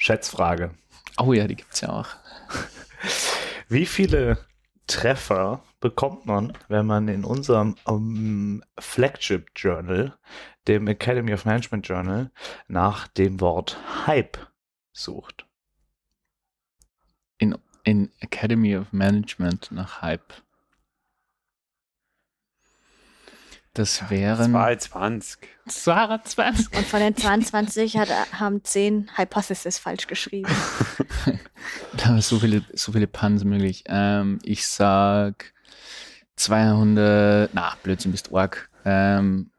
Schätzfrage. Oh ja, die gibt's ja auch. Wie viele Treffer bekommt man, wenn man in unserem um, Flagship Journal, dem Academy of Management Journal, nach dem Wort Hype sucht? In, in Academy of Management nach Hype. Das wären 22. 22. Und von den 22 hat, haben 10 Hypothesis falsch geschrieben. Da haben so viele, so viele Puns möglich. Ähm, ich sag 200, na, Blödsinn, bist arg. Ähm,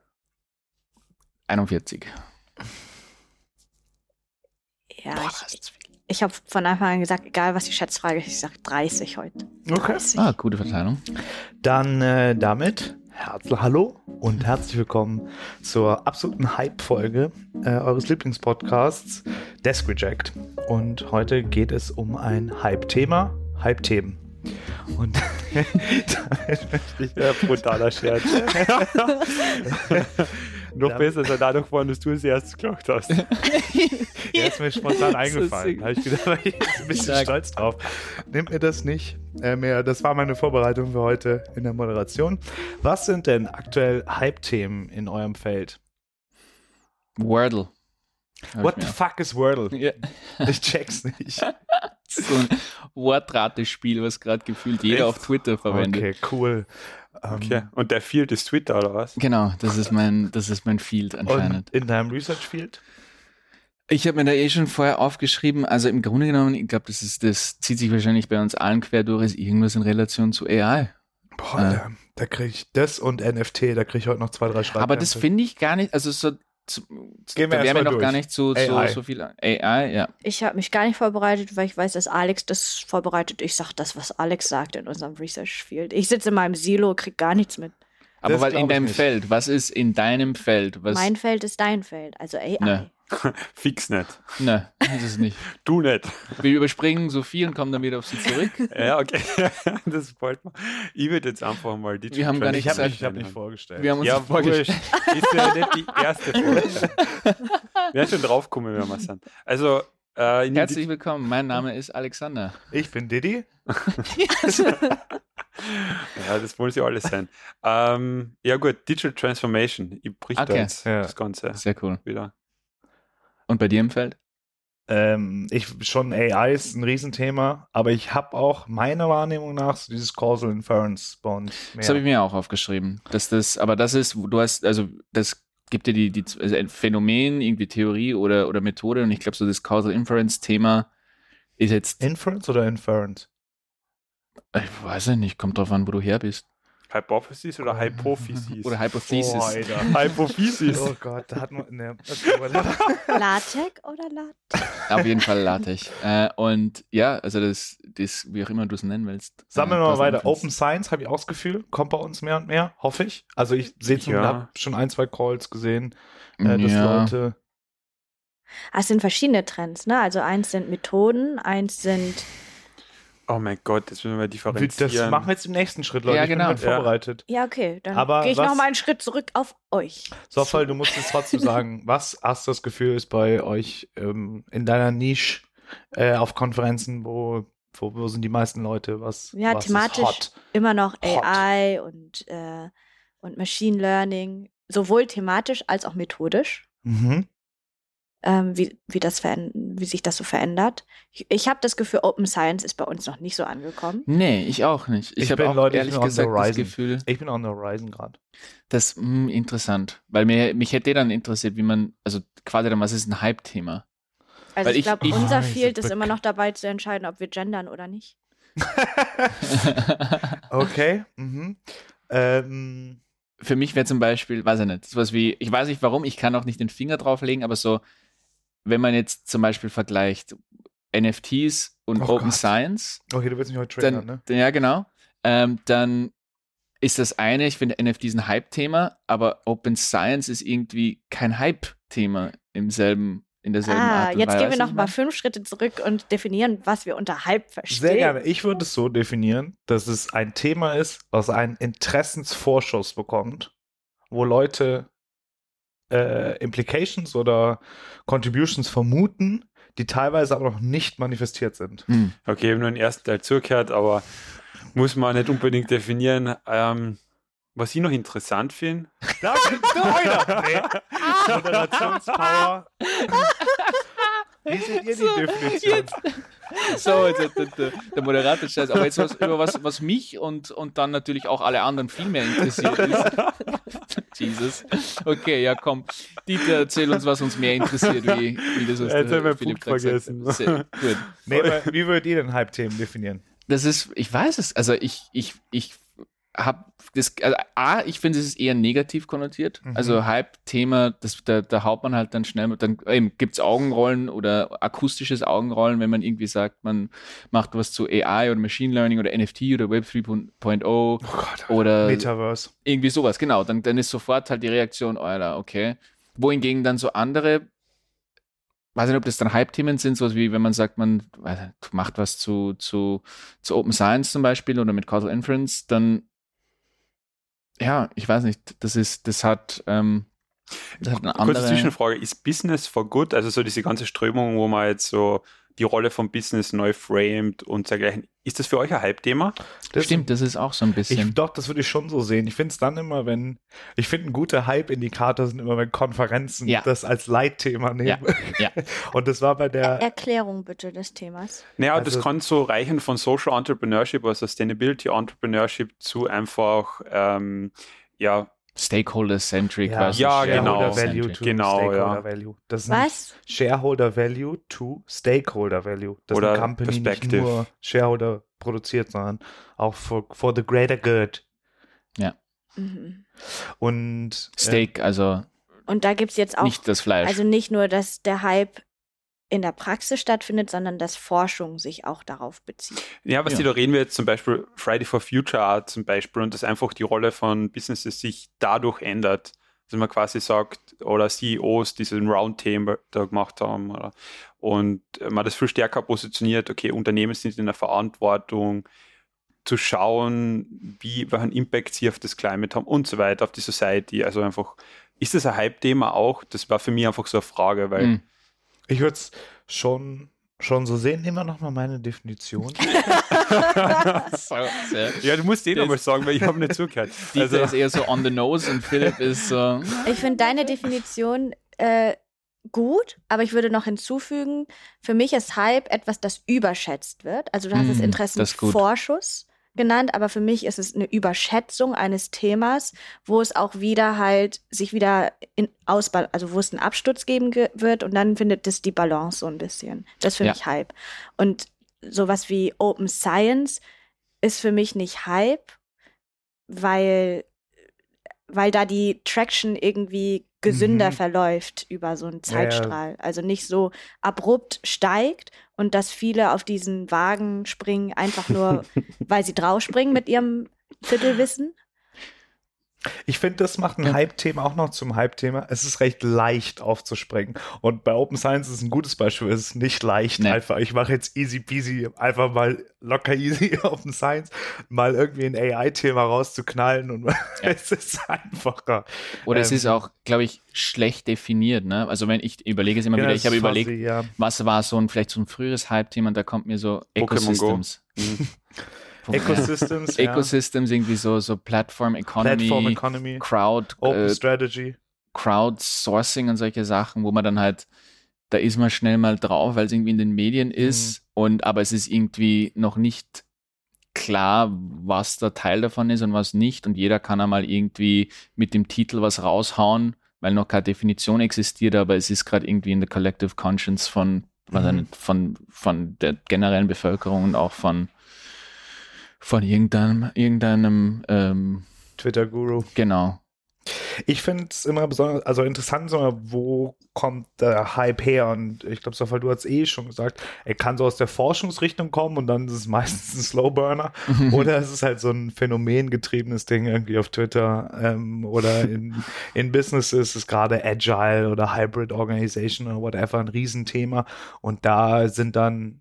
41. Ja, Boah, ich, ich habe von Anfang an gesagt, egal was die Schätzfrage ist, ich sage 30 heute. Okay. 30. Ah, gute Verteilung. Dann äh, damit herzlich hallo und herzlich willkommen zur absoluten Hype-Folge äh, eures Lieblingspodcasts Desk Reject. Und heute geht es um ein Hype-Thema, Hype-Themen. Und damit möchte ich Ja, brutaler Scherz. Noch besser ist er dadurch geworden, dass du es erst geglaubt hast. Der ist mir spontan eingefallen. Da habe ich gedacht, ich bin ein bisschen Stark. stolz drauf. Nehmt mir das nicht äh, mehr. Das war meine Vorbereitung für heute in der Moderation. Was sind denn aktuell Hype-Themen in eurem Feld? Wordle. Hab What the fuck is Wordle? Ja, Ich check's nicht. so ein Wortratespiel, was gerade gefühlt jeder Echt? auf Twitter verwendet. Okay, cool. Ähm, Okay. Und der Field ist Twitter, oder was? Genau, das ist mein, das ist mein Field Und anscheinend. in deinem Research Field? Ich habe mir da eh schon vorher aufgeschrieben, also im Grunde genommen, ich glaube, das ist, das zieht sich wahrscheinlich bei uns allen quer durch, ist irgendwas in Relation zu AI. Boah, da, da kriege ich das und NFT, da kriege ich heute noch zwei, drei Schreiben. Aber das finde ich gar nicht, also so, zu, Gehen wir da erst wäre mir mal noch gar durch. nicht so, so, AI. so viel AI, ja. Ich habe mich gar nicht vorbereitet, weil ich weiß, dass Alex das vorbereitet. Ich sage das, was Alex sagt in unserem Research Field. Ich sitze in meinem Silo, krieg gar nichts mit. Aber Das weil in deinem nicht. Feld, was ist in deinem Feld? Was, mein Feld ist dein Feld, also AI. Ne. Fix nicht. ne, ist es nicht. Du nicht. Wir überspringen Sophie und kommen dann wieder auf sie zurück. Ja, okay. das gefällt mir. Ich würde jetzt einfach mal die Wir haben gar nicht ich habe gesagt, mich, ich hab mich vorgestellt. Wir haben uns Ja, vorgestellt. Ist ja nicht die erste Folge. Wir werden schon draufkommen, wenn wir sind. Also, äh, Herzlich willkommen, mein Name ist Alexander. Ich bin Didi. Ja, das wollen sie alles sein. ähm, ja, gut, Digital Transformation. Ich brich da Okay. jetzt Ja. das Ganze Sehr cool. wieder. Und bei dir im Feld? Ähm, ich schon AI ist ein Riesenthema, aber ich habe auch meiner Wahrnehmung nach so dieses Causal Inference bei uns mehr. Das habe ich mir auch aufgeschrieben. Dass das, aber das ist, du hast, also das gibt dir die, die also ein Phänomen, irgendwie Theorie oder, oder Methode und ich glaube, so das Causal Inference-Thema ist jetzt, Inference oder Inference? ich weiß ja nicht, kommt drauf an, wo du her bist. Hypothesis oder Hypophysis? Oder Hypothesis. Boah, Alter. Hypophysis. Oh Gott, da hat man. Ne. LaTeX oder LaTeX? Auf jeden Fall LaTeX. äh, und ja, also das, das, wie auch immer du es nennen willst. Sammeln wir äh, mal weiter. Open Science habe ich auch das Gefühl, kommt bei uns mehr und mehr, hoffe ich. Also ich sehe zum Ja. habe schon ein, zwei Calls gesehen, äh, dass ja. Leute. Ah, Es sind verschiedene Trends, ne? Also eins sind Methoden, eins sind Oh mein Gott, das müssen wir Das differenzieren. machen wir jetzt im nächsten Schritt, Leute. Ja, ich bin genau. halt Ja. vorbereitet. Ja, okay, dann Aber gehe ich was- noch mal einen Schritt zurück auf euch. Soffel, du musst jetzt trotzdem sagen, was hast du das Gefühl ist bei euch ähm, in deiner Nische äh, auf Konferenzen, wo, wo, wo sind die meisten Leute? Was, Ja, was thematisch ist hot? immer noch Hot. AI und, äh, und Machine Learning, sowohl thematisch als auch methodisch, Mhm. Ähm, wie, wie, das wie sich das so verändert. Ich, ich habe das Gefühl, Open Science ist bei uns noch nicht so angekommen. Nee, ich auch nicht. Ich, Ich habe auch Leute, ich ehrlich bin on the gesagt das horizon. Gefühl, Ich bin on the Horizon gerade. das mh, interessant. Weil mir, mich hätte dann interessiert, wie man, also quasi dann, was ist ein Hype-Thema? Also Weil ich ich- glaube, unser Field ist immer noch dabei zu entscheiden, ob wir gendern oder nicht. Okay. mhm. ähm, Für mich wäre zum Beispiel, weiß ich nicht, sowas wie, ich weiß nicht warum, ich kann auch nicht den Finger drauflegen, aber so, wenn man jetzt zum Beispiel vergleicht NFTs und Oh Open Gott. Science, okay, du willst mich heute triggern, ne? dann, ja genau, ähm, dann ist das eine, ich finde NFT ist ein Hype-Thema, aber Open Science ist irgendwie kein Hype-Thema im selben, in derselben Ah, Art und jetzt Weise. gehen wir noch mal fünf Schritte zurück und definieren, was wir unter Hype verstehen. Sehr gerne. Ich würde es so definieren, dass es ein Thema ist, was einen Interessensvorschuss bekommt, wo Leute äh, Implications oder Contributions vermuten, die teilweise aber noch nicht manifestiert sind. Hm. Okay, ich habe nur den ersten Teil zugehört, aber muss man nicht unbedingt definieren. Ähm, was ich noch interessant finde, Da. Nee. Moderationspower. Wie seht ihr die Definition? So, jetzt, der, der, der Moderator scheiß. Aber jetzt was, über was, was mich und, und dann natürlich auch alle anderen viel mehr interessiert ist. Jesus. Okay, ja komm. Dieter, erzähl uns, was uns mehr interessiert, wie, wie das was Jetzt der Philipp Punkt vergessen. Sehr gut. Nee, aber wie würdet ihr denn Hype-Themen definieren? Das ist, ich weiß es, also ich, ich, ich habe das, also A, ich finde, es ist eher negativ konnotiert. Mhm. Also Hype-Thema, das, da, da haut man halt dann schnell, dann eben, gibt es Augenrollen oder akustisches Augenrollen, wenn man irgendwie sagt, man macht was zu AI oder Machine Learning oder NFT oder Web 3.0 Oh Gott, oder Metaverse. irgendwie sowas, genau. Dann, dann ist sofort halt die Reaktion, Alter, okay. Wohingegen dann so andere, weiß nicht, ob das dann Hype-Themen sind, sowas wie wenn man sagt, man macht was zu, zu, zu Open Science zum Beispiel oder mit Causal Inference, dann ja, ich weiß nicht, das ist, das hat, ähm, das hat eine kurze andere. Zwischenfrage, ist Business for Good, also so diese ganze Strömung, wo man jetzt so die Rolle von Business neu framed und dergleichen, ist das für euch ein Hype-Thema? Das Stimmt, das ist auch so ein bisschen. Ich, doch, das würde ich schon so sehen. Ich finde es dann immer, wenn, ich finde, ein guter Hype-Indikator sind immer, wenn Konferenzen Ja. das als Leitthema nehmen. Ja, ja. Und das war bei der, Erklärung bitte des Themas. Naja, Also- das kann so reichen von Social Entrepreneurship oder Sustainability Entrepreneurship zu einfach, ähm, ja, Stakeholder-centric ja, Ja, genau. Value to Genau, Stakeholder ja. Value. Das ist Was? Shareholder Value to Stakeholder Value. Dass Oder eine Company Perspective. nicht nur Shareholder produziert, sondern auch for, for the greater good. Mhm. Und äh, Steak, also Und da gibt es jetzt auch, nicht das Fleisch. also nicht nur, dass der Hype in der Praxis stattfindet, sondern dass Forschung sich auch darauf bezieht. Ja, was Ja. die da reden wir jetzt zum Beispiel Friday for Future Art zum Beispiel und dass einfach die Rolle von Businesses sich dadurch ändert. Dass man quasi sagt, oder CEOs diesen Roundtable da gemacht haben oder, und man das viel stärker positioniert, okay, Unternehmen sind in der Verantwortung zu schauen, wie, welchen Impact sie auf das Climate haben und so weiter, auf die Society. Also einfach, ist das ein Hype-Thema auch? Das war für mich einfach so eine Frage, weil Hm. Ich würde es schon, schon so sehen. Nehmen wir nochmal meine Definition. ja, du musst eh Das- nochmal sagen, weil ich habe nicht zugehört. Dieter Also, ist eher so on the nose und Philipp ist so. Ich finde deine Definition äh, gut, aber ich würde noch hinzufügen, für mich ist Hype etwas, das überschätzt wird. Also du hast es Mm, das. Interessenvorschuss genannt, aber für mich ist es eine Überschätzung eines Themas, wo es auch wieder halt sich wieder in Ausbal also wo es einen Absturz geben ge- wird und dann findet es die Balance so ein bisschen. Das finde Ja. ich Hype. Und sowas wie Open Science ist für mich nicht Hype, weil weil da die Traction irgendwie gesünder Mhm. verläuft über so einen Ja, ja. Zeitstrahl. Also nicht so abrupt steigt und dass viele auf diesen Wagen springen, einfach nur, weil sie draufspringen mit ihrem Viertelwissen. Ich finde, das macht ein Ja. Hype-Thema auch noch zum Hype-Thema. Es ist recht leicht aufzuspringen. Und bei Open Science ist ein gutes Beispiel. Es ist nicht leicht Nee. einfach. Ich mache jetzt easy peasy, einfach mal locker easy Open Science, mal irgendwie ein AI-Thema rauszuknallen und es ist einfacher. Oder es Ähm, ist auch, glaube ich, schlecht definiert. Ne? Also wenn ich überlege es immer Ja, wieder, ich habe überlegt, ja. was war so ein vielleicht so ein früheres Hype-Thema und da kommt mir so. Ecosystems. Mhm. Ecosystems, ja. Ecosystems irgendwie so, so Platform Economy, Platform Economy, Crowd, Open äh, Strategy. Crowdsourcing und solche Sachen, wo man dann halt, da ist man schnell mal drauf, weil es irgendwie in den Medien Mhm. ist und aber es ist irgendwie noch nicht klar, was der Teil davon ist und was nicht und jeder kann einmal irgendwie mit dem Titel was raushauen, weil noch keine Definition existiert, aber es ist gerade irgendwie in der Collective Conscience von, Mhm. von, von der generellen Bevölkerung und auch von, von irgendeinem, irgendeinem, ähm, Twitter-Guru. genau. Ich finde es immer besonders, also interessant, wo kommt der Hype her? Und ich glaube, Safal, du hast eh schon gesagt, er kann so aus der Forschungsrichtung kommen und dann ist es meistens ein Slowburner. Oder es ist halt so ein phänomengetriebenes Ding irgendwie auf Twitter ähm, oder in, in Businesses ist gerade Agile oder Hybrid Organization oder whatever ein Riesenthema. Und da sind dann,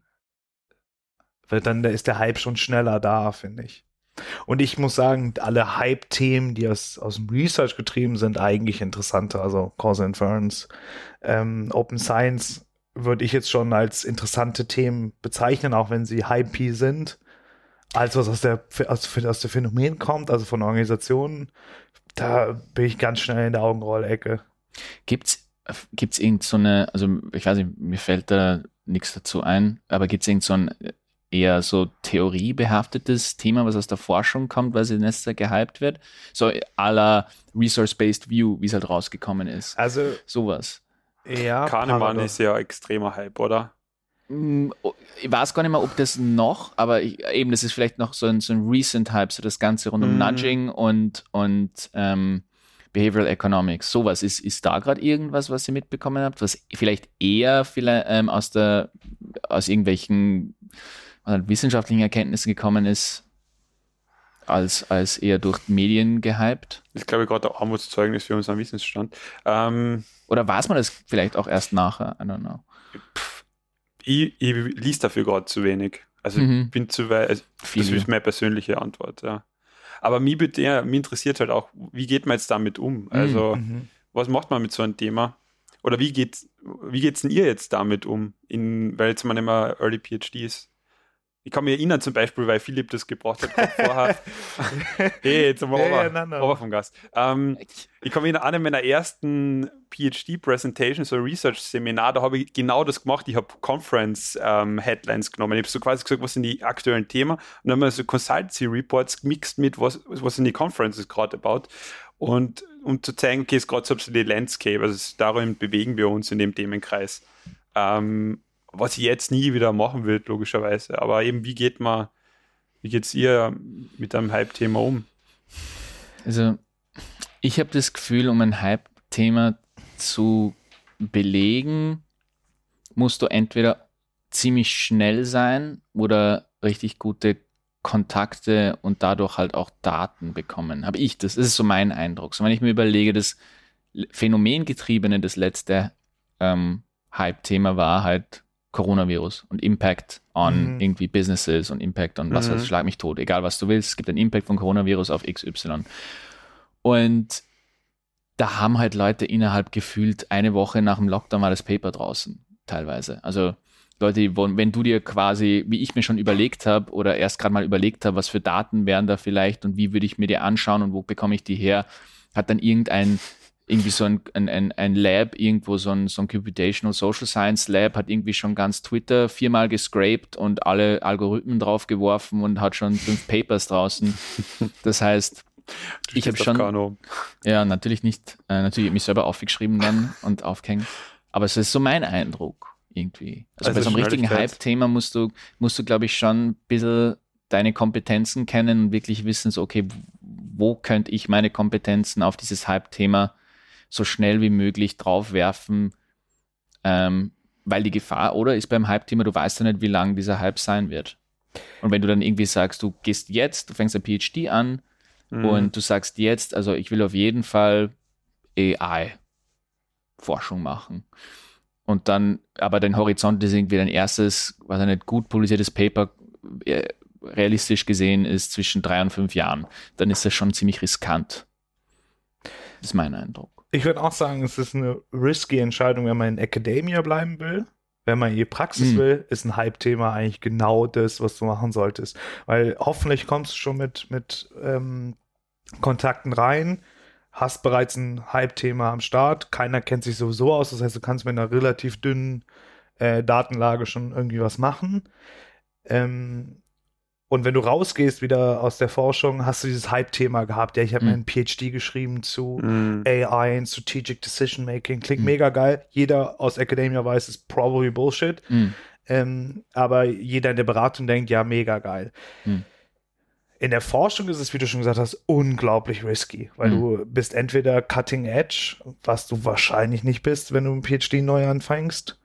wird dann, da ist der Hype schon schneller da, finde ich. Und ich muss sagen, alle Hype-Themen, die aus, aus dem Research getrieben sind, eigentlich interessanter. Also Causal Inference, ähm, Open Science würde ich jetzt schon als interessante Themen bezeichnen, auch wenn sie hypey sind. Als was aus der, aus, aus der Phänomen kommt, also von Organisationen, da bin ich ganz schnell in der Augenrollecke. Gibt's gibt's irgend so eine, also ich weiß nicht, mir fällt da nichts dazu ein, aber gibt's irgend so ein eher so theoriebehaftetes Thema, was aus der Forschung kommt, weil sie Nester gehypt wird? So à la Resource-Based View, wie es halt rausgekommen ist. Also sowas. ja, Kahnemann paradox. ist ja extremer Hype, oder? Mm, Ich weiß gar nicht mehr, ob das noch, aber ich, eben, das ist vielleicht noch so ein, so ein Recent Hype, so das Ganze rund um Mhm. Nudging und, und ähm, Behavioral Economics. Sowas. Ist, ist da gerade irgendwas, was ihr mitbekommen habt, was vielleicht eher vielleicht, ähm, aus, der, aus irgendwelchen äh, wissenschaftlichen Erkenntnissen gekommen ist, als, als eher durch Medien gehypt? Das ist, glaube ich, gerade ein Armutszeugnis für unseren Wissensstand. Ähm, Oder weiß man das vielleicht auch erst nachher? I don't know. ich, ich liest dafür gerade zu wenig. Also Mhm. ich bin zu weit, also das ist meine persönliche Antwort, ja. Aber mich, bitte, mich interessiert halt auch, wie geht man jetzt damit um? Also, Mhm. was macht man mit so einem Thema? Oder wie geht's, wie geht's denn ihr jetzt damit um? In, weil jetzt man immer Early PhDs. Ich kann mich erinnern zum Beispiel, weil Philipp das gebracht hat vorher. hey, jetzt haben wir nein, nein. aber vom Gast. Ähm, ich kann mich erinnern, eine meiner ersten PhD-Presentations, so ein Research-Seminar, da habe ich genau das gemacht. Ich habe Conference-Headlines genommen. Ich habe so quasi gesagt, was sind die aktuellen Themen? Und dann haben wir so Consultancy-Reports gemixt mit, was, was sind die Conferences gerade about. Und um zu zeigen, okay, es ist gerade so die Landscape, also darin bewegen wir uns in dem Themenkreis. Ähm, was ich jetzt nie wieder machen will, logischerweise. Aber eben, wie geht man, wie geht's ihr mit einem Hype-Thema um? Also, ich habe das Gefühl, um ein Hype-Thema zu belegen, musst du entweder ziemlich schnell sein oder richtig gute Kontakte und dadurch halt auch Daten bekommen. Habe ich das? Das ist so mein Eindruck. So, wenn ich mir überlege, das Phänomengetriebene, das letzte ähm, Hype-Thema war halt Coronavirus und Impact on Mhm. irgendwie Businesses und Impact on was Mhm. weiß, schlag mich tot, egal was du willst, es gibt einen Impact von Coronavirus auf XY. Und da haben halt Leute innerhalb gefühlt eine Woche nach dem Lockdown war das Paper draußen, teilweise. Also Leute, die wollen- wenn du dir quasi, wie ich mir schon überlegt habe oder erst gerade mal überlegt habe, was für Daten wären da vielleicht und wie würde ich mir die anschauen und wo bekomme ich die her, hat dann irgendein irgendwie so ein, ein, ein, ein Lab, irgendwo so ein, so ein Computational Social Science Lab, hat irgendwie schon ganz Twitter viermal gescraped und alle Algorithmen draufgeworfen und hat schon fünf Papers draußen. Das heißt, ich habe schon, Kano. ja, natürlich nicht, äh, natürlich hab ich mich selber aufgeschrieben dann und aufgehängt. Aber es ist so mein Eindruck irgendwie. Also, Also bei so einem richtigen. Hype-Thema musst du, musst du, glaube ich, schon ein bisschen deine Kompetenzen kennen und wirklich wissen, so, okay, wo könnte ich meine Kompetenzen auf dieses Hype-Thema so schnell wie möglich draufwerfen, ähm, weil die Gefahr, oder ist beim Hype-Thema, du weißt ja nicht, wie lang dieser Hype sein wird. Und wenn du dann irgendwie sagst, du gehst jetzt, du fängst ein PhD an, Mhm. und du sagst jetzt, also ich will auf jeden Fall AI-Forschung machen. Und dann, aber dein Horizont ist irgendwie dein erstes, was ein nicht gut publiziertes Paper äh, realistisch gesehen ist zwischen drei und fünf Jahren. Dann ist das schon ziemlich riskant. Das ist mein Eindruck. Ich würde auch sagen, es ist eine risky Entscheidung, wenn man in Academia bleiben will. Wenn man in die Praxis Mhm. will, ist ein Hype-Thema eigentlich genau das, was du machen solltest. Weil hoffentlich kommst du schon mit, mit ähm, Kontakten rein, hast bereits ein Hype-Thema am Start, keiner kennt sich sowieso aus, das heißt, du kannst mit einer relativ dünnen äh, Datenlage schon irgendwie was machen. Ähm, und wenn du rausgehst wieder aus der Forschung, hast du dieses Hype-Thema gehabt. Ja, ich habe Mhm. mir einen PhD geschrieben zu Mhm. AI und Strategic Decision Making. Klingt Mhm. mega geil. Jeder aus Academia weiß, es ist probably Bullshit. Mhm. Ähm, aber jeder in der Beratung denkt, ja, mega geil. Mhm. In der Forschung ist es, wie du schon gesagt hast, unglaublich risky, weil Mhm. du bist entweder cutting edge, was du wahrscheinlich nicht bist, wenn du ein PhD neu anfängst.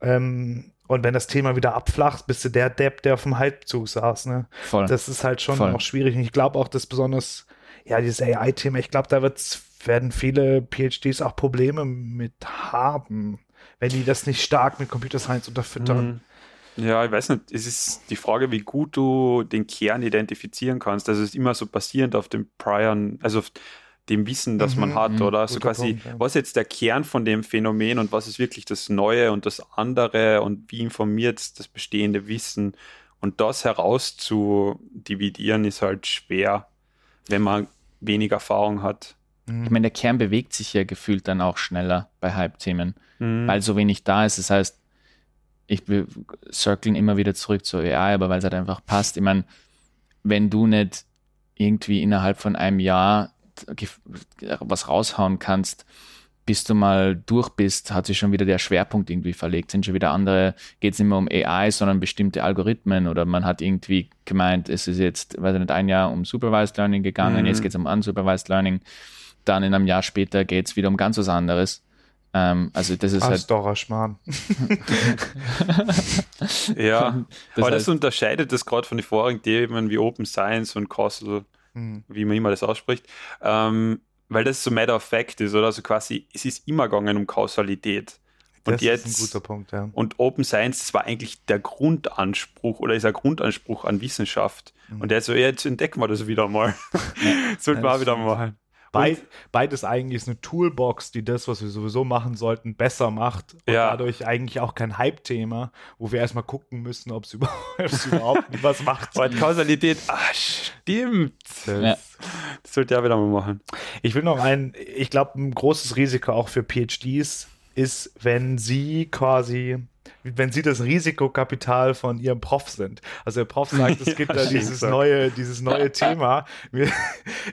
Ähm, und wenn das Thema wieder abflacht, bist du der Depp, der auf dem Halbzug saß. Ne? Voll. Das ist halt schon Voll. auch schwierig. Und ich glaube auch, dass besonders, ja, dieses AI-Thema, ich glaube, da wird's, werden viele PhDs auch Probleme mit haben, wenn die das nicht stark mit Computer Science unterfüttern. Mhm. Ja, ich weiß nicht, es ist die Frage, wie gut du den Kern identifizieren kannst. Also es ist immer so basierend auf dem prior, also auf dem Wissen, das man Mhm, hat, mhm, oder? So guter quasi, Punkt, ja. was ist jetzt der Kern von dem Phänomen und was ist wirklich das Neue und das andere und wie informiert das bestehende Wissen? Und das herauszudividieren ist halt schwer, wenn man wenig Erfahrung hat. Mhm. Ich meine, der Kern bewegt sich ja gefühlt dann auch schneller bei Hype-Themen, Mhm. weil so wenig da ist. Das heißt, ich will circlen immer wieder zurück zur AI, aber weil es halt einfach passt. Ich meine, wenn du nicht irgendwie innerhalb von einem Jahr was raushauen kannst, bis du mal durch bist, hat sich schon wieder der Schwerpunkt irgendwie verlegt. Sind schon wieder andere, geht es nicht mehr um AI, sondern bestimmte Algorithmen oder man hat irgendwie gemeint, es ist jetzt, weiß ich nicht, ein Jahr um Supervised Learning gegangen, Mhm. jetzt geht es um Unsupervised Learning, dann in einem Jahr später geht es wieder um ganz was anderes. Ähm, also das ist Ah, halt, doch ein Schmarrn. Ja, das aber das heißt, unterscheidet das gerade von den vorigen Themen wie Open Science und Causal, Mhm. wie man immer das ausspricht, ähm, weil das so Matter of Fact ist, oder? Also quasi, es ist immer gegangen um Kausalität. Und Das jetzt, ist ein guter Punkt, ja. und Open Science, das war eigentlich der Grundanspruch oder ist ein Grundanspruch an Wissenschaft. Mhm. Und der so, jetzt entdecken wir das wieder mal. Sollten wir Ja, auch wieder das machen. Beid, beides eigentlich ist eine Toolbox, die das, was wir sowieso machen sollten, besser macht. Und Ja. dadurch eigentlich auch kein Hype-Thema, wo wir erstmal gucken müssen, ob es überhaupt, überhaupt was macht. Die Kausalität, ah, stimmt. Das- Ja. Das sollte ich auch wieder mal machen. Ich will noch ein, ich glaube, ein großes Risiko auch für PhDs ist, wenn sie quasi, wenn sie das Risikokapital von ihrem Prof sind. Also der Prof sagt, es Ja, gibt da schön dieses gesagt. neue, dieses neue Thema.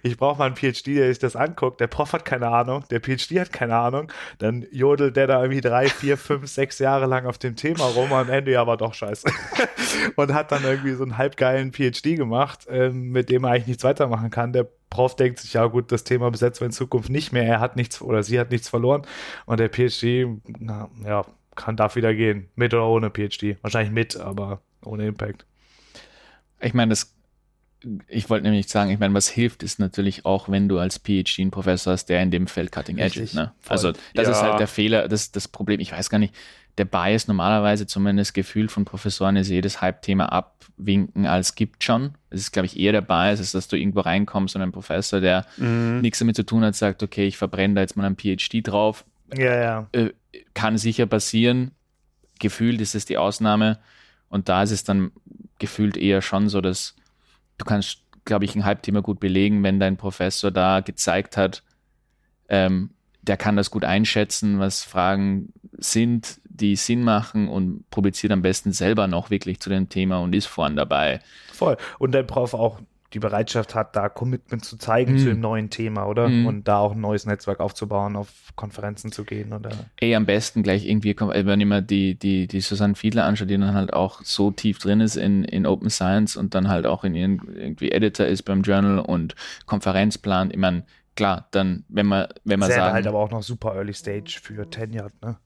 Ich brauche mal einen PhD, der sich das anguckt. Der Prof hat keine Ahnung, der PhD hat keine Ahnung. Dann jodelt der da irgendwie drei, vier, fünf, sechs Jahre lang auf dem Thema rum und am Ende ja war doch scheiße. Und hat dann irgendwie so einen halbgeilen PhD gemacht, ähm, mit dem er eigentlich nichts weitermachen kann. Der Prof denkt sich, ja gut, das Thema besetzen wir in Zukunft nicht mehr. Er hat nichts oder sie hat nichts verloren. Und der PhD, na, ja, kann darf wieder gehen. Mit oder ohne PhD. Wahrscheinlich mit, aber ohne Impact. Ich meine, das, ich wollte nämlich sagen, ich meine, was hilft, ist natürlich auch, wenn du als PhD einen Professor hast, der in dem Feld Cutting Edge Richtig, ist. Ne? Also, das ist Ja. halt der Fehler, das, das Problem. Ich weiß gar nicht, der Bias normalerweise zumindest gefühlt von Professoren ist jedes Hype-Thema abwinken als gibt schon. Das ist, glaube ich, eher der Bias, ist, dass du irgendwo reinkommst und ein Professor, der Mhm. nichts damit zu tun hat, sagt, okay, ich verbrenne da jetzt mal einen PhD drauf, Ja, ja. äh, kann sicher passieren. Gefühlt ist es die Ausnahme. Und da ist es dann gefühlt eher schon so, dass du kannst, glaube ich, ein Hype-Thema gut belegen, wenn dein Professor da gezeigt hat, ähm, der kann das gut einschätzen, was Fragen sind, die Sinn machen und publiziert am besten selber noch wirklich zu dem Thema und ist vorn dabei. Voll. Und der Prof auch die Bereitschaft hat, da Commitment zu zeigen Mhm. zu dem neuen Thema, oder? Mhm. Und da auch ein neues Netzwerk aufzubauen, auf Konferenzen zu gehen oder. Ey, am besten gleich irgendwie, wenn ich mir die, die, die Susanne Fiedler anschaue, die dann halt auch so tief drin ist in, in Open Science und dann halt auch in ihren irgendwie Editor ist beim Journal und Konferenz plant. Ich meine, klar, dann, wenn man, wenn man sagen, halt aber auch noch super Early Stage für Tenured, ne?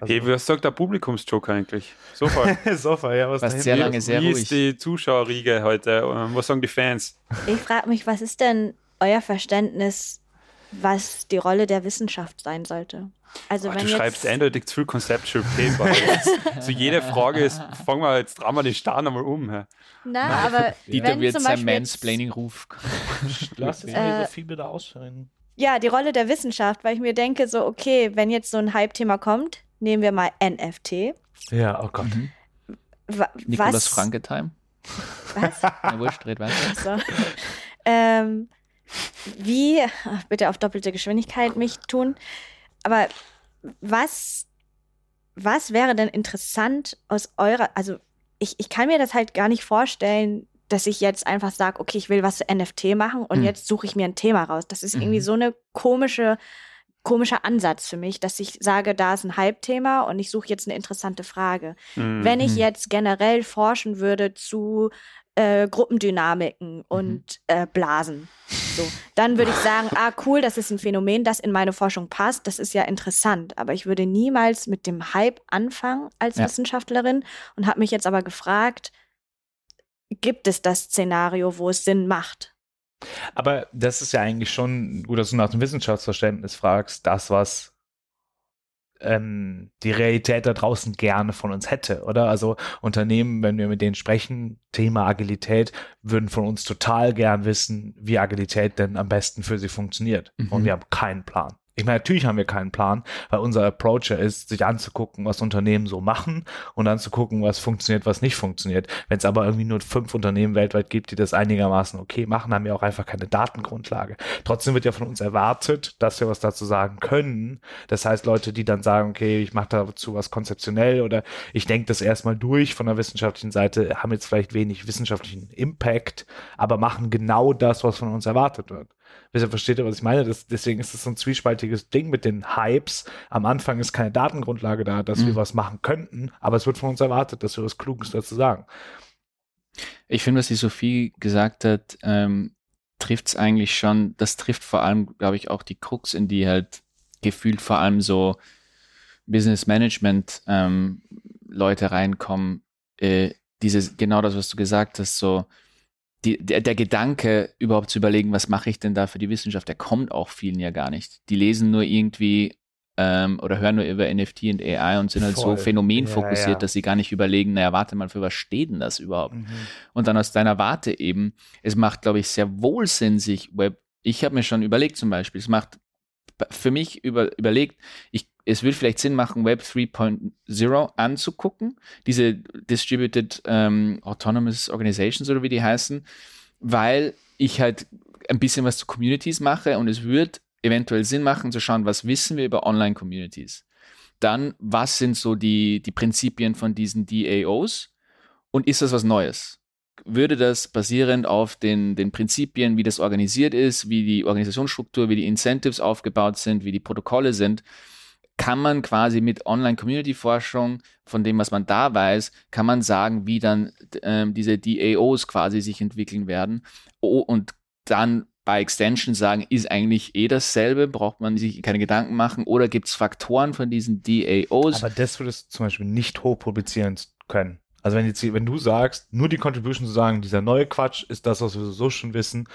Also, Hey, was sagt der Publikumsjoker eigentlich? Super. Sofa, ja, was Was sehr lange sehr Wie ruhig. ist die Zuschauerriege heute? Ähm, Was sagen die Fans? Ich frage mich, was ist denn euer Verständnis, was die Rolle der Wissenschaft sein sollte? Also Oh, wenn du jetzt, schreibst eindeutig zu viel Conceptual Paper. so jede Frage ist, fangen wir jetzt, drehen wir den Stern einmal um. hä? Na, aber Dieter wenn wird zum sein Mansplaining-Ruf. Lass es Äh, mir so viel bitte ausführen. Ja, die Rolle der Wissenschaft, weil ich mir denke, so, okay, wenn jetzt so ein Hype-Thema kommt, nehmen wir mal NFT. Ja, oh Gott. Mhm. Nikolaus? Franke-Time. Was? Ja, wurscht, red weiter. So. ähm, wie, bitte auf doppelte Geschwindigkeit mich tun, aber was, was wäre denn interessant aus eurer, also ich, ich kann mir das halt gar nicht vorstellen, dass ich jetzt einfach sage, okay, ich will was zu NFT machen und Hm. jetzt suche ich mir ein Thema raus. Das ist irgendwie Mhm. so eine komische, komischer Ansatz für mich, dass ich sage, da ist ein Hype-Thema und ich suche jetzt eine interessante Frage. Mhm. Wenn ich Mhm. jetzt generell forschen würde zu äh, Gruppendynamiken und äh, Blasen, so, dann würde ich sagen, ah cool, das ist ein Phänomen, das in meine Forschung passt, das ist ja interessant. Aber ich würde niemals mit dem Hype anfangen als Ja. Wissenschaftlerin und habe mich jetzt aber gefragt, gibt es das Szenario, wo es Sinn macht? Aber das ist ja eigentlich schon gut, dass du nach dem Wissenschaftsverständnis fragst, das, was ähm, die Realität da draußen gerne von uns hätte, oder? Also Unternehmen, wenn wir mit denen sprechen, Thema Agilität, würden von uns total gern wissen, wie Agilität denn am besten für sie funktioniert. Mhm. Und wir haben keinen Plan. Ich meine, natürlich haben wir keinen Plan, weil unser Approach ja ist, sich anzugucken, was Unternehmen so machen und dann zu gucken, was funktioniert, was nicht funktioniert. Wenn es aber irgendwie nur fünf Unternehmen weltweit gibt, die das einigermaßen okay machen, haben wir auch einfach keine Datengrundlage. Trotzdem wird ja von uns erwartet, dass wir was dazu sagen können. Das heißt, Leute, die dann sagen, okay, ich mache dazu was konzeptionell oder ich denke das erstmal durch von der wissenschaftlichen Seite, haben jetzt vielleicht wenig wissenschaftlichen Impact, aber machen genau das, was von uns erwartet wird. Ihr, versteht ihr, was ich meine? Das, deswegen ist es so ein zwiespaltiges Ding mit den Hypes. Am Anfang ist keine Datengrundlage da, dass Mhm. wir was machen könnten, aber es wird von uns erwartet, dass wir was Kluges dazu sagen. Ich finde, was die Sophie gesagt hat, ähm, trifft es eigentlich schon, das trifft vor allem, glaube ich, auch die Krux, in die halt gefühlt vor allem so Business Management ähm, Leute reinkommen. Äh, dieses, genau das, was du gesagt hast, so die, der, der Gedanke, überhaupt zu überlegen, was mache ich denn da für die Wissenschaft, der kommt auch vielen ja gar nicht. Die lesen nur irgendwie ähm, oder hören nur über NFT und AI und sind halt Voll. so phänomenfokussiert, Ja, ja. dass sie gar nicht überlegen, naja, warte mal, für was steht denn das überhaupt? Mhm. Und dann aus deiner Warte eben, es macht, glaube ich, sehr wohl Sinn, sich Web. Ich habe mir schon überlegt, zum Beispiel, es macht für mich über, überlegt, ich, es würde vielleicht Sinn machen, Web 3.0 anzugucken, diese Distributed ähm, Autonomous Organizations oder wie die heißen, weil ich halt ein bisschen was zu Communities mache und es wird eventuell Sinn machen zu schauen, was wissen wir über Online-Communities. Dann, was sind so die, die Prinzipien von diesen DAOs und ist das was Neues? Würde das basierend auf den, den Prinzipien, wie das organisiert ist, wie die Organisationsstruktur, wie die Incentives aufgebaut sind, wie die Protokolle sind, kann man quasi mit Online-Community-Forschung, von dem, was man da weiß, kann man sagen, wie dann ähm, diese DAOs quasi sich entwickeln werden. Oh, und dann bei Extension sagen, ist eigentlich eh dasselbe, braucht man sich keine Gedanken machen, oder gibt es Faktoren von diesen DAOs? Aber das würdest du zum Beispiel nicht hoch publizieren können. Also wenn, jetzt, wenn du sagst, nur die Contribution zu sagen, dieser neue Quatsch ist das, was wir so schon wissen,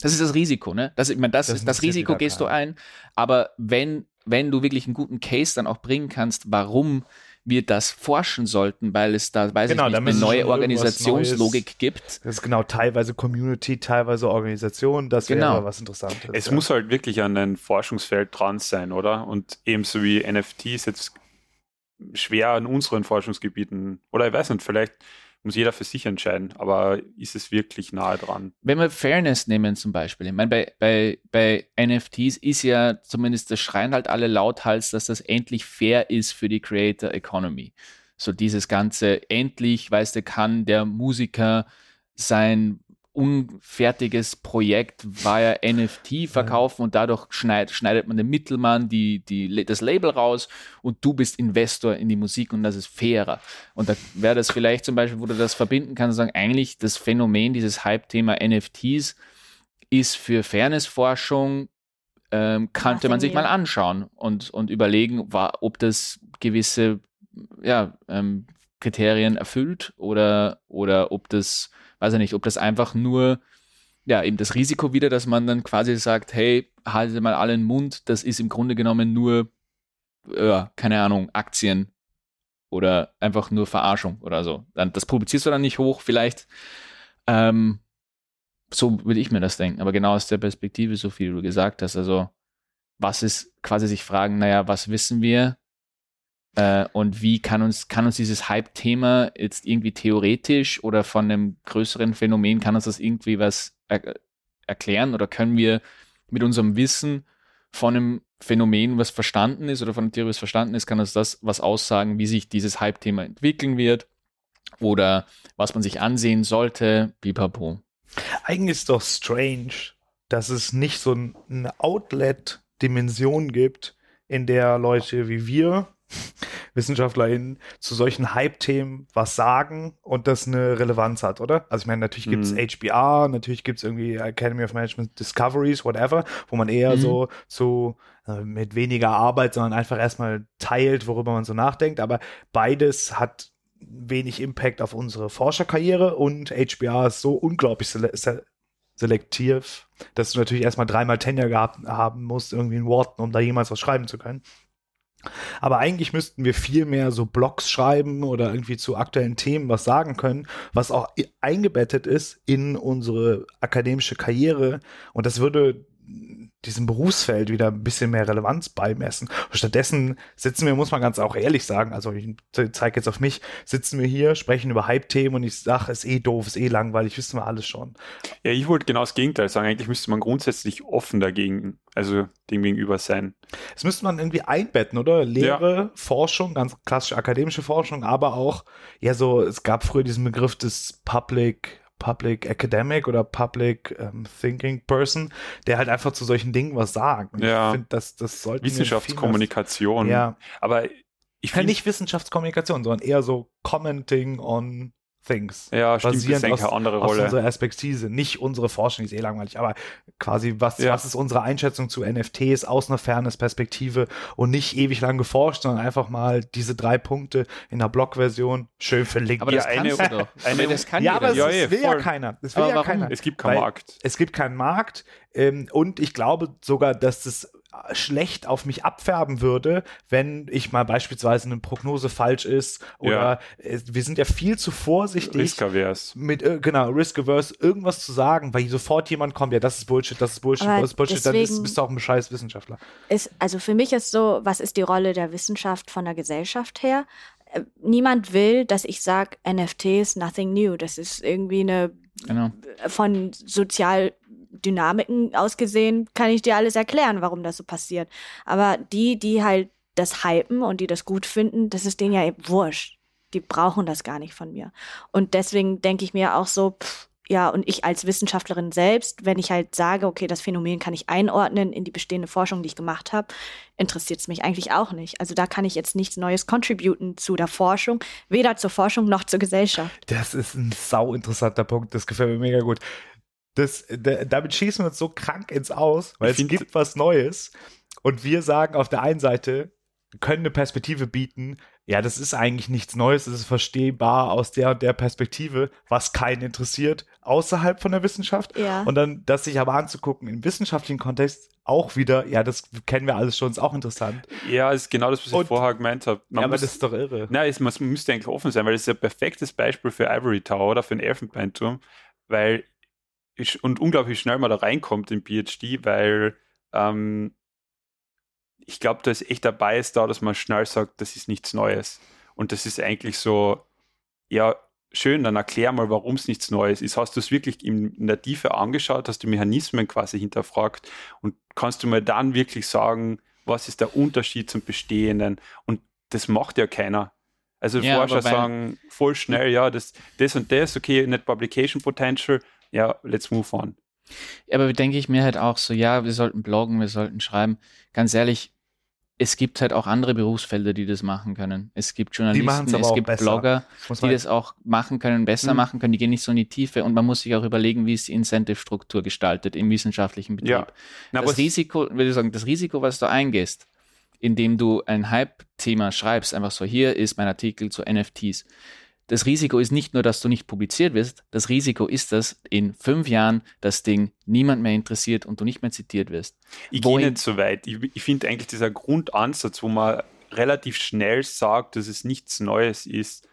Das ist das Risiko, ne? Das, ich meine, das, Das ist, das Risiko gehst du keinen. ein. Aber wenn, wenn du wirklich einen guten Case dann auch bringen kannst, warum wir das forschen sollten, weil es da, weiß Genau, ich da nicht, eine neue Organisationslogik gibt. das ist genau teilweise Community, teilweise Organisation, das wäre Genau. was Interessantes. Es ja. muss halt wirklich an ein Forschungsfeld dran sein, oder? Und ebenso wie NFTs jetzt schwer an unseren Forschungsgebieten, oder ich weiß nicht, vielleicht muss jeder für sich entscheiden, aber ist es wirklich nahe dran? Wenn wir Fairness nehmen zum Beispiel, ich meine, bei, bei, bei NFTs ist ja zumindest, das schreien halt alle lauthals, dass das endlich fair ist für die Creator Economy. So dieses ganze, endlich, weißt du, kann der Musiker sein unfertiges Projekt via NFT verkaufen und dadurch schneid, schneidet man den Mittelmann die, die, das Label raus und du bist Investor in die Musik und das ist fairer. Und da wäre das vielleicht zum Beispiel, wo du das verbinden kannst, sagen, eigentlich das Phänomen, dieses Hype-Thema NFTs ist für Fairnessforschung, ähm, könnte man sich mal anschauen und, und überlegen, wa- ob das gewisse ja, ähm, Kriterien erfüllt oder, oder ob das, weiß ich nicht, ob das einfach nur, ja, eben das Risiko wieder, dass man dann quasi sagt, hey, haltet mal alle den Mund, das ist im Grunde genommen nur, ja, keine Ahnung, Aktien oder einfach nur Verarschung oder so. Dann, das publizierst du dann nicht hoch, vielleicht. Ähm, so würde ich mir das denken. Aber genau aus der Perspektive, so viel du gesagt hast, also was ist quasi sich fragen, naja, was wissen wir? Äh, und wie kann uns, kann uns dieses Hype-Thema jetzt irgendwie theoretisch oder von einem größeren Phänomen, kann uns das irgendwie was er erklären oder können wir mit unserem Wissen von einem Phänomen, was verstanden ist oder von einer Theorie, was verstanden ist, kann uns das was aussagen, wie sich dieses Hype-Thema entwickeln wird oder was man sich ansehen sollte, pipapo. Eigentlich ist doch strange, dass es nicht so ein- eine Outlet-Dimension gibt, in der Leute wie wir, WissenschaftlerInnen, zu solchen Hype-Themen was sagen und das eine Relevanz hat, oder? Also ich meine, natürlich gibt es Mhm. HBR, natürlich gibt es irgendwie Academy of Management Discoveries, whatever, wo man eher Mhm. so zu äh, mit weniger Arbeit, sondern einfach erstmal teilt, worüber man so nachdenkt. Aber beides hat wenig Impact auf unsere Forscherkarriere und HBR ist so unglaublich sele se selektiv, dass du natürlich erstmal dreimal Tenure gehabt haben musst, irgendwie in Wharton, um da jemals was schreiben zu können. Aber eigentlich müssten wir viel mehr so Blogs schreiben oder irgendwie zu aktuellen Themen was sagen können, was auch eingebettet ist in unsere akademische Karriere. Und das würde diesem Berufsfeld wieder ein bisschen mehr Relevanz beimessen. Und stattdessen sitzen wir, muss man ganz auch ehrlich sagen, also ich zeige jetzt auf mich, sitzen wir hier, sprechen über Hype-Themen und ich sage, ist eh doof, ist eh langweilig, wissen wir alles schon. Ja, ich wollte genau das Gegenteil sagen. Eigentlich müsste man grundsätzlich offen dagegen, also dem gegenüber sein. Das müsste man irgendwie einbetten, oder? Lehre, ja. Forschung, ganz klassische akademische Forschung, aber auch, ja, so, es gab früher diesen Begriff des Public Public Academic oder Public ähm, Thinking Person, der halt einfach zu solchen Dingen was sagt. ja. Ich finde, das, das sollte. Wissenschaftskommunikation. Ja. Aber ich finde nicht Wissenschaftskommunikation, sondern eher so Commenting on Things. Ja, stimmt, basierend das aus, eine andere aus Rolle. unserer Perspektive. Nicht unsere Forschung, die ist eh langweilig, aber quasi, was, Ja. was ist unsere Einschätzung zu NFTs aus einer Fairness-Perspektive und nicht ewig lang geforscht, sondern einfach mal diese drei Punkte in der Blog-Version schön verlinkt. Aber Ja, das kannst eine- doch. eine- aber das kann ja, jeder. aber Ja, es, ja, es will ja voll. keiner. Es will Aber ja warum? keiner. Es gibt keinen Markt. Es gibt keinen Markt ähm, und ich glaube sogar, dass das schlecht auf mich abfärben würde, wenn ich mal beispielsweise eine Prognose falsch ist oder Ja. wir sind ja viel zu vorsichtig Riskavers. mit äh, genau risk-averse irgendwas zu sagen, weil sofort jemand kommt, ja, das ist Bullshit, das ist Bullshit, Aber das ist Bullshit, dann ist, bist du auch ein scheiß Wissenschaftler. ist, also für mich ist so, was ist die Rolle der Wissenschaft von der Gesellschaft her? Äh, Niemand will, dass ich sage, NFTs, nothing new. Das ist irgendwie eine Genau. von Sozialdynamiken ausgesehen, kann ich dir alles erklären, warum das so passiert. Aber die, die halt das hypen und die das gut finden, das ist denen ja eben wurscht. Die brauchen das gar nicht von mir. Und deswegen denke ich mir auch so, pff, ja, und ich als Wissenschaftlerin selbst, wenn ich halt sage, okay, das Phänomen kann ich einordnen in die bestehende Forschung, die ich gemacht habe, interessiert es mich eigentlich auch nicht. Also da kann ich jetzt nichts Neues contributen zu der Forschung, weder zur Forschung noch zur Gesellschaft. Das ist ein sau interessanter Punkt, das gefällt mir mega gut. Das, da, damit schießen wir uns so krank ins Aus, weil Ich es gibt was Neues und wir sagen auf der einen Seite, können eine Perspektive bieten, ja, das ist eigentlich nichts Neues, es ist verstehbar aus der und der Perspektive, was keinen interessiert, außerhalb von der Wissenschaft. Ja. Und dann das sich aber anzugucken im wissenschaftlichen Kontext auch wieder, ja, das kennen wir alles schon, ist auch interessant. Ja, ist genau das, was Und- ich vorher gemeint habe. Man ja, aber muss- das ist doch irre. Nein, es, man müsste eigentlich offen sein, weil es ist ein perfektes Beispiel für Ivory Tower oder für einen Elfenbeinturm, weil und unglaublich schnell man da reinkommt in PhD, weil ähm, ich glaube, da ist echt der Bias da, dass man schnell sagt, das ist nichts Neues. Und das ist eigentlich so, ja, schön, dann erklär mal, warum es nichts Neues ist. Hast du es wirklich in, der Tiefe angeschaut, hast du Mechanismen quasi hinterfragt und kannst du mir dann wirklich sagen, was ist der Unterschied zum Bestehenden? Und das macht ja keiner. Also Ja, Forscher sagen voll schnell, ja, das, das und das, okay, nicht Publication Potential, ja, let's move on. Aber denke ich mir halt auch so, ja, wir sollten bloggen, wir sollten schreiben. Ganz ehrlich, es gibt halt auch andere Berufsfelder, die das machen können. Es gibt Journalisten, es gibt besser. Blogger, die das auch machen können, besser Mhm. machen können, die gehen nicht so in die Tiefe und man muss sich auch überlegen, wie ist die Incentive-Struktur gestaltet im wissenschaftlichen Betrieb. Ja. Na, aber das Risiko, würde ich sagen, das Risiko, was du eingehst, indem du ein Hype-Thema schreibst, einfach so, hier ist mein Artikel zu NFTs. Das Risiko ist nicht nur, dass du nicht publiziert wirst, das Risiko ist, dass in fünf Jahren das Ding niemand mehr interessiert und du nicht mehr zitiert wirst. Ich gehe Wohin- nicht so weit. Ich, ich finde eigentlich dieser Grundansatz, wo man relativ schnell sagt, dass es nichts Neues ist,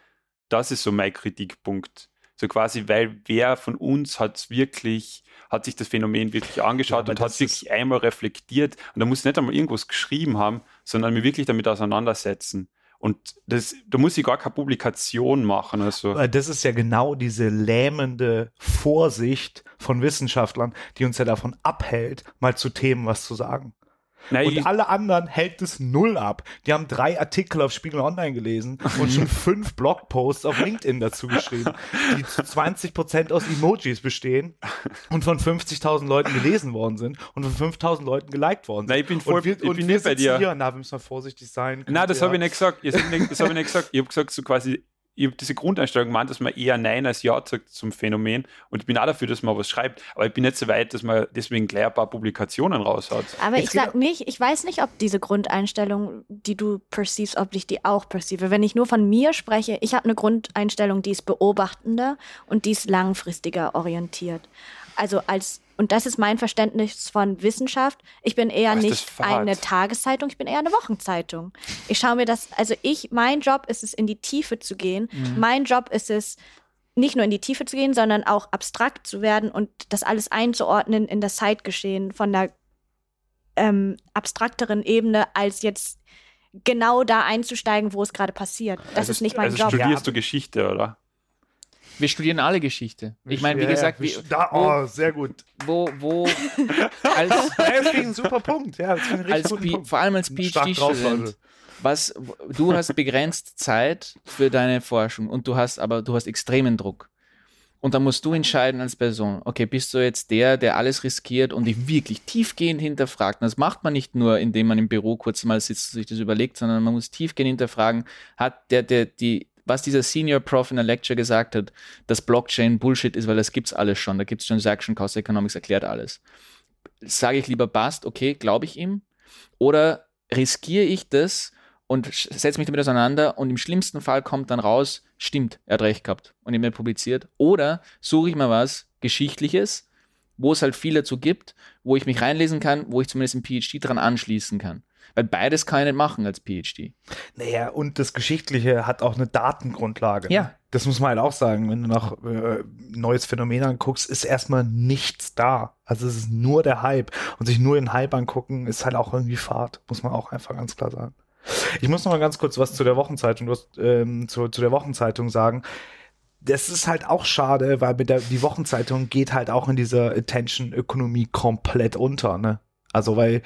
das ist so mein Kritikpunkt. So quasi, weil wer von uns hat wirklich, hat sich das Phänomen wirklich Ja, angeschaut aber und hat wirklich einmal reflektiert und da muss nicht einmal irgendwas geschrieben haben, sondern mir wirklich damit auseinandersetzen. Und das, da muss ich gar keine Publikation machen. Also. Das ist ja genau diese lähmende Vorsicht von Wissenschaftlern, die uns ja davon abhält, mal zu Themen was zu sagen. Nein, Und alle anderen hält es null ab. Die haben drei Artikel auf Spiegel Online gelesen und schon fünf Blogposts auf LinkedIn dazu geschrieben, die zu 20% aus Emojis bestehen und von 50.000 Leuten gelesen worden sind und von 5.000 Leuten geliked worden sind. Nein, ich bin voll- und wir, ich und bin wir nicht bei dir. Hier, na, wir müssen mal vorsichtig sein. Nein, das habe ich nicht gesagt. Das habe ich nicht, das hab ich nicht gesagt. Ich habe gesagt, so quasi, ich habe diese Grundeinstellung gemeint, dass man eher Nein als Ja sagt zum Phänomen. Und ich bin auch dafür, dass man was schreibt. Aber ich bin nicht so weit, dass man deswegen gleich ein paar Publikationen raushaut. Aber Es ich sag nicht, ich weiß nicht, ob diese Grundeinstellung, die du perceivst, ob ich die auch perceive. Wenn ich nur von mir spreche, ich habe eine Grundeinstellung, die ist beobachtender und die ist langfristiger orientiert. Also als und das ist mein Verständnis von Wissenschaft. Ich bin eher nicht eine Tageszeitung, ich bin eher eine Wochenzeitung. Ich schaue mir das, also ich, mein Job ist es, in die Tiefe zu gehen. Mein Job ist es, nicht nur in die Tiefe zu gehen, sondern auch abstrakt zu werden und das alles einzuordnen in das Zeitgeschehen von der ähm, abstrakteren Ebene, als jetzt genau da einzusteigen, wo es gerade passiert. Das also, ist nicht mein also Job. studierst du Geschichte, oder? Wir studieren alle Geschichte. Ich meine, wie gesagt, wie, da, oh, sehr gut. wo, wo, als, Das ist ein super Punkt. Ja, das ich als richtig P- Punkt. vor allem als PhD-Student, was du hast begrenzt Zeit für deine Forschung und du hast aber du hast extremen Druck. Und dann musst du entscheiden als Person, okay, bist du jetzt der, der alles riskiert und dich wirklich tiefgehend hinterfragt? Und das macht man nicht nur, indem man im Büro kurz mal sitzt und sich das überlegt, sondern man muss tiefgehend hinterfragen, hat der, der, die, was dieser Senior Prof in der Lecture gesagt hat, dass Blockchain Bullshit ist, weil das gibt's alles schon. Da gibt's Transaction Cost Economics, erklärt alles. Sage ich lieber passt, okay, glaube ich ihm? Oder riskiere ich das und setze mich damit auseinander und im schlimmsten Fall kommt dann raus, stimmt, er hat recht gehabt und ihm publiziert. Oder suche ich mal was Geschichtliches, wo es halt viel dazu gibt, wo ich mich reinlesen kann, wo ich zumindest im PhD dran anschließen kann. Weil beides kann ich nicht machen als PhD. Naja, und das Geschichtliche hat auch eine Datengrundlage. Ja. Das muss man halt auch sagen. Wenn du nach äh, neues Phänomen anguckst, ist erstmal nichts da. Also es ist nur der Hype. Und sich nur den Hype angucken, ist halt auch irgendwie Fahrt. Muss man auch einfach ganz klar sagen. Ich muss noch mal ganz kurz was zu der Wochenzeitung, hast, ähm, zu, zu der Wochenzeitung sagen. Das ist halt auch schade, weil mit der, die Wochenzeitung geht halt auch in dieser Attention-Ökonomie komplett unter, ne? Also, weil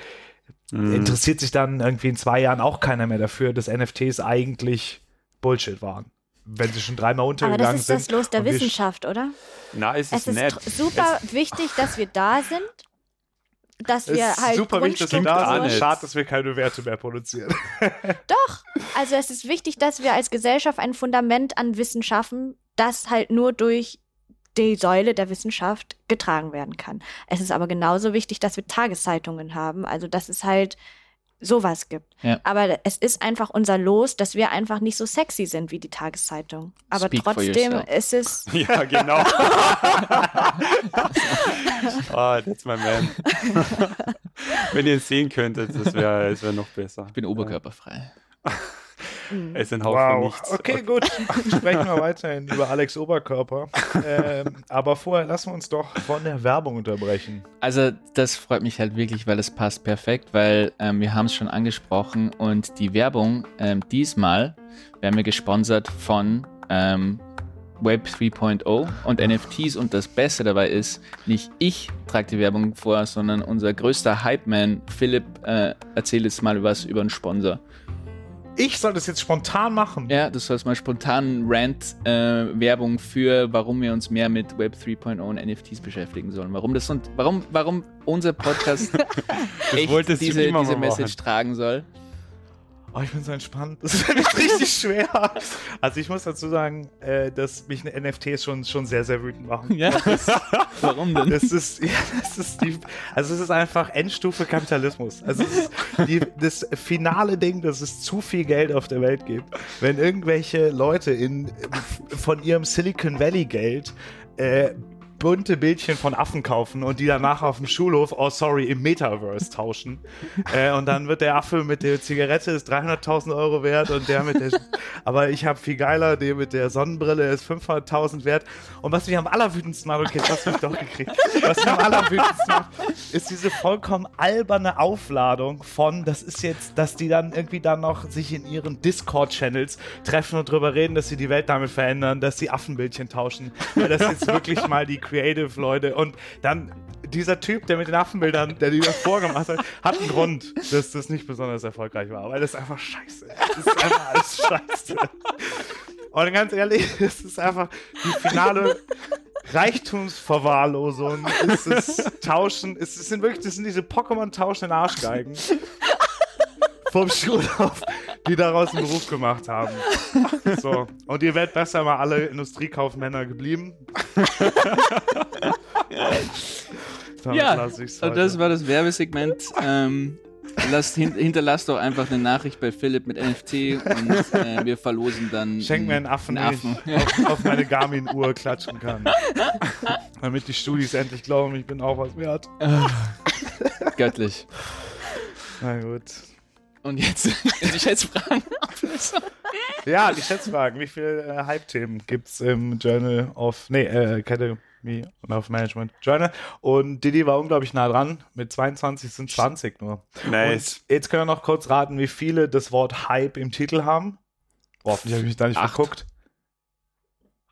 Mhm. interessiert sich dann irgendwie in zwei Jahren auch keiner mehr dafür, dass NFTs eigentlich Bullshit waren. Wenn sie schon dreimal Aber untergegangen das ist sind. das Los der Wissenschaft, oder? Na, es Es ist ist nett. super wichtig, dass wir da sind, dass Es wir ist halt super wichtig, dass wir da sind. Schade, dass wir keine Werte mehr produzieren. Doch, also es ist wichtig, dass wir als Gesellschaft ein Fundament an Wissen schaffen, das halt nur durch die Säule der Wissenschaft getragen werden kann. Es ist aber genauso wichtig, dass wir Tageszeitungen haben, also dass es halt sowas gibt. Ja. Aber es ist einfach unser Los, dass wir einfach nicht so sexy sind wie die Tageszeitung. Aber Speak trotzdem ist es Ja, genau. oh, that's my man. Wenn ihr es sehen könntet, das wäre wär noch besser. Ich bin oberkörperfrei. Es ist ein Haufen nichts. Okay, gut. Sprechen wir weiterhin über Alex Oberkörper. ähm, aber vorher lassen wir uns doch von der Werbung unterbrechen. Also das freut mich halt wirklich, weil es passt perfekt, weil ähm, wir haben es schon angesprochen und die Werbung ähm, diesmal werden wir gesponsert von ähm, Web 3.0 und NFTs und das Beste dabei ist, nicht ich trage die Werbung vor, sondern unser größter Hype-Man Philipp äh, erzählt jetzt mal was über einen Sponsor. Ich soll das jetzt spontan machen. Ja, du sollst mal spontan Rant äh, Werbung für, warum wir uns mehr mit Web 3.0 und NFTs beschäftigen sollen. Warum das und warum, warum unser Podcast echt diese, diese Message machen. tragen soll. Oh, ich bin so entspannt. Das ist nämlich richtig schwer. Also ich muss dazu sagen, äh, dass mich NFTs schon, schon sehr, sehr wütend machen. Ja. warum denn? Das ist, ja, das ist die, also es ist einfach Endstufe Kapitalismus. Also es ist die, das finale Ding, dass es zu viel Geld auf der Welt gibt. Wenn irgendwelche Leute in, von ihrem Silicon Valley Geld äh, bunte Bildchen von Affen kaufen und die danach auf dem Schulhof, oh sorry, im Metaverse tauschen. äh, und dann wird der Affe mit der Zigarette ist 300.000 Euro wert und der mit der, aber ich habe viel geiler, der mit der Sonnenbrille ist 500.000 wert. Und was mich am allerwütendsten macht, okay, das hast du mich doch gekriegt, was mich am allerwütendsten macht, ist diese vollkommen alberne Aufladung von, das ist jetzt, dass die dann irgendwie dann noch sich in ihren Discord-Channels treffen und drüber reden, dass sie die Welt damit verändern, dass sie Affenbildchen tauschen. Weil das jetzt wirklich mal die Creative-Leute und dann dieser Typ, der mit den Affenbildern, der die das vorgemacht hat, hat einen Grund, dass das nicht besonders erfolgreich war. Weil das ist einfach scheiße. Das ist einfach alles scheiße. Und ganz ehrlich, es ist einfach die finale Reichtumsverwahrlosung. Es ist Tauschen, es sind wirklich, das sind diese Pokémon-tauschenden Arschgeigen vom Schulhof, die daraus einen Beruf gemacht haben. So. Und ihr werdet besser mal alle Industriekaufmänner geblieben. Damit Ja, und das heute. war das Werbesegment. Ähm, lasst, hin, hinterlasst doch einfach eine Nachricht bei Philipp mit NFT und äh, wir verlosen dann Schenk mir einen Affen, einen Affen. ich auf, auf meine Garmin-Uhr klatschen kann. Damit die Studis endlich glauben, ich bin auch was wert. Göttlich. Na gut. Und jetzt die Schätzfragen. Ja, die Schätzfragen. Wie viele äh, Hype-Themen gibt es im Journal of, nee, äh, Academy of Management Journal? Und Didi war unglaublich nah dran. Mit 22 sind 20 nur. Nice. Und jetzt können wir noch kurz raten, wie viele das Wort Hype im Titel haben. Boah, hoffentlich habe ich mich da nicht Acht. verguckt.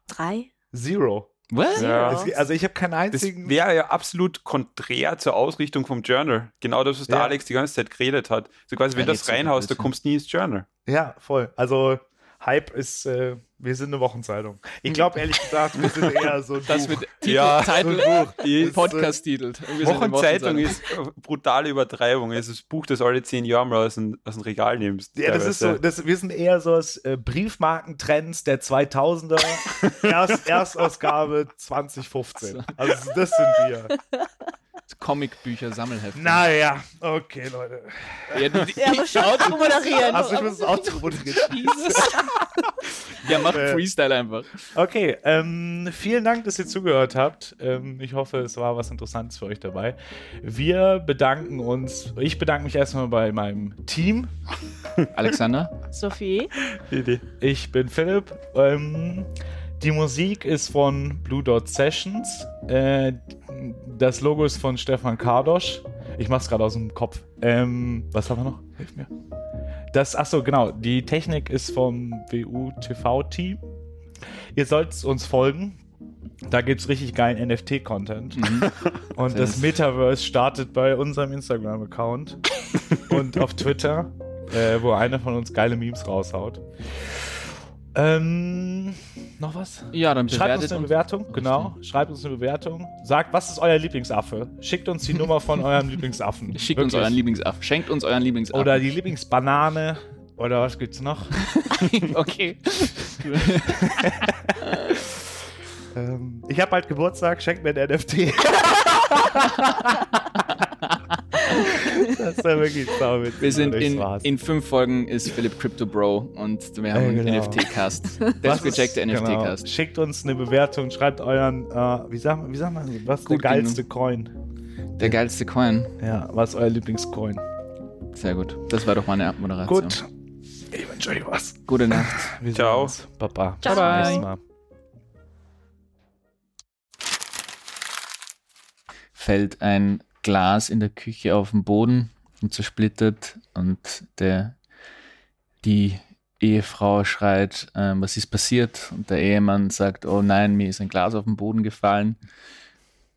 Drei? Zero. Was? Ja. Es, also ich habe keinen Das einzigen. wäre ja absolut konträr zur Ausrichtung vom Journal. Genau das, was der Ja. Alex die ganze Zeit geredet hat. So quasi, wenn Ja, du das reinhaust, da Blödsinn. kommst du nie ins Journal. Ja, voll. Also Hype ist, äh, wir sind eine Wochenzeitung. Ich glaube ehrlich gesagt, wir sind eher so ein Das Buch. mit Titel, Ja, Titel, Ist, Podcast-Titel. Wir sind eine Wochenzeitung Wochenzeitung. ist äh, brutale Übertreibung. Es ist das Buch, das alle zehn Jahre mal aus dem, aus dem Regal nimmst. Ja, das ist so, das, wir sind eher so das äh, Briefmarkentrends der 2000er, Erst, Erstausgabe 2015. Also das sind wir. Comicbücher, Sammelhefte. Naja, okay, Leute. Ja, du, Ja, aber schon zu moderieren. Also ich muss es auch zu Jesus. ja, mach Äh, Freestyle einfach. Okay, ähm, vielen Dank, dass ihr zugehört habt. Ähm, ich hoffe, es war was Interessantes für euch dabei. Wir bedanken uns, ich bedanke mich erstmal bei meinem Team. Alexander? Sophie? Ich bin Philipp. Ähm, die Musik ist von Blue Dot Sessions. Äh, das Logo ist von Stefan Kardosch. Ich mach's gerade aus dem Kopf. Ähm, was haben wir noch? Hilf mir. Das, achso, genau. Die Technik ist vom WU-TV-Team. Ihr sollt uns folgen. Da gibt's richtig geilen NFT-Content. Mhm. Und das. Metaverse startet bei unserem Instagram-Account und auf Twitter, äh, wo einer von uns geile Memes raushaut. Ähm, noch was? Ja, dann Schreibt uns eine uns. Bewertung, genau. Schreibt uns eine Bewertung. Sagt, was ist euer Lieblingsaffe? Schickt uns die Nummer von eurem Lieblingsaffen. Schickt uns Wirklich. euren Lieblingsaffen. Schenkt uns euren Lieblingsaffen. Oder die Lieblingsbanane. Oder was gibt's noch? okay. Ähm, ich habe bald Geburtstag, schenkt mir ein NFT. Das war wirklich sauwitzig. Wir sind in, in fünf Folgen ist Philipp Crypto Bro und wir haben Ja, einen genau. NFT-Cast. Ist- gecheckt der genau. NFT-Cast. Schickt uns eine Bewertung, schreibt euren, äh, wie sagt man, wie sagt man, was ist der geilste Coin? Der geilste Coin. Ja, was ist euer Lieblingscoin? Sehr gut. Das war doch meine Abmoderation. Gut. Ich wünsche euch was. Gute Nacht. Wir sehen Ciao. uns. Baba. Ciao. Bis zum nächsten Mal. Fällt ein Glas in der Küche auf den Boden und zersplittert und der, die Ehefrau schreit, ähm, was ist passiert? Und der Ehemann sagt, oh nein, mir ist ein Glas auf den Boden gefallen.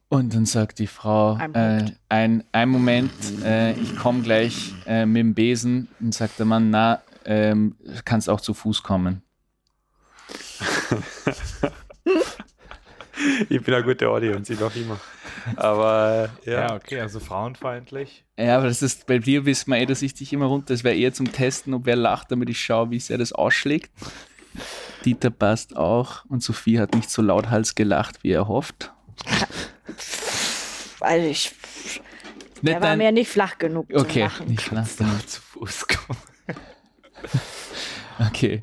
Und dann sagt die Frau, Ein äh, ein, ein Moment, äh, ich komme gleich äh, mit dem Besen. Und sagt der Mann, na, ähm, kannst auch zu Fuß kommen. Ich bin eine gute Audience, ich noch immer. Aber ja. Ja, okay, also frauenfeindlich. Ja, aber das ist, bei dir wissen wir eh, dass ich dich immer runter, das wäre eher zum Testen, ob wer lacht, damit ich schaue, wie sehr das ausschlägt. Dieter passt auch und Sophie hat nicht so lauthals gelacht, wie er hofft. Also ich, Nicht der war mir nicht flach genug zum okay, Lachen. nicht lachen. Zu Fuß kommen. Okay.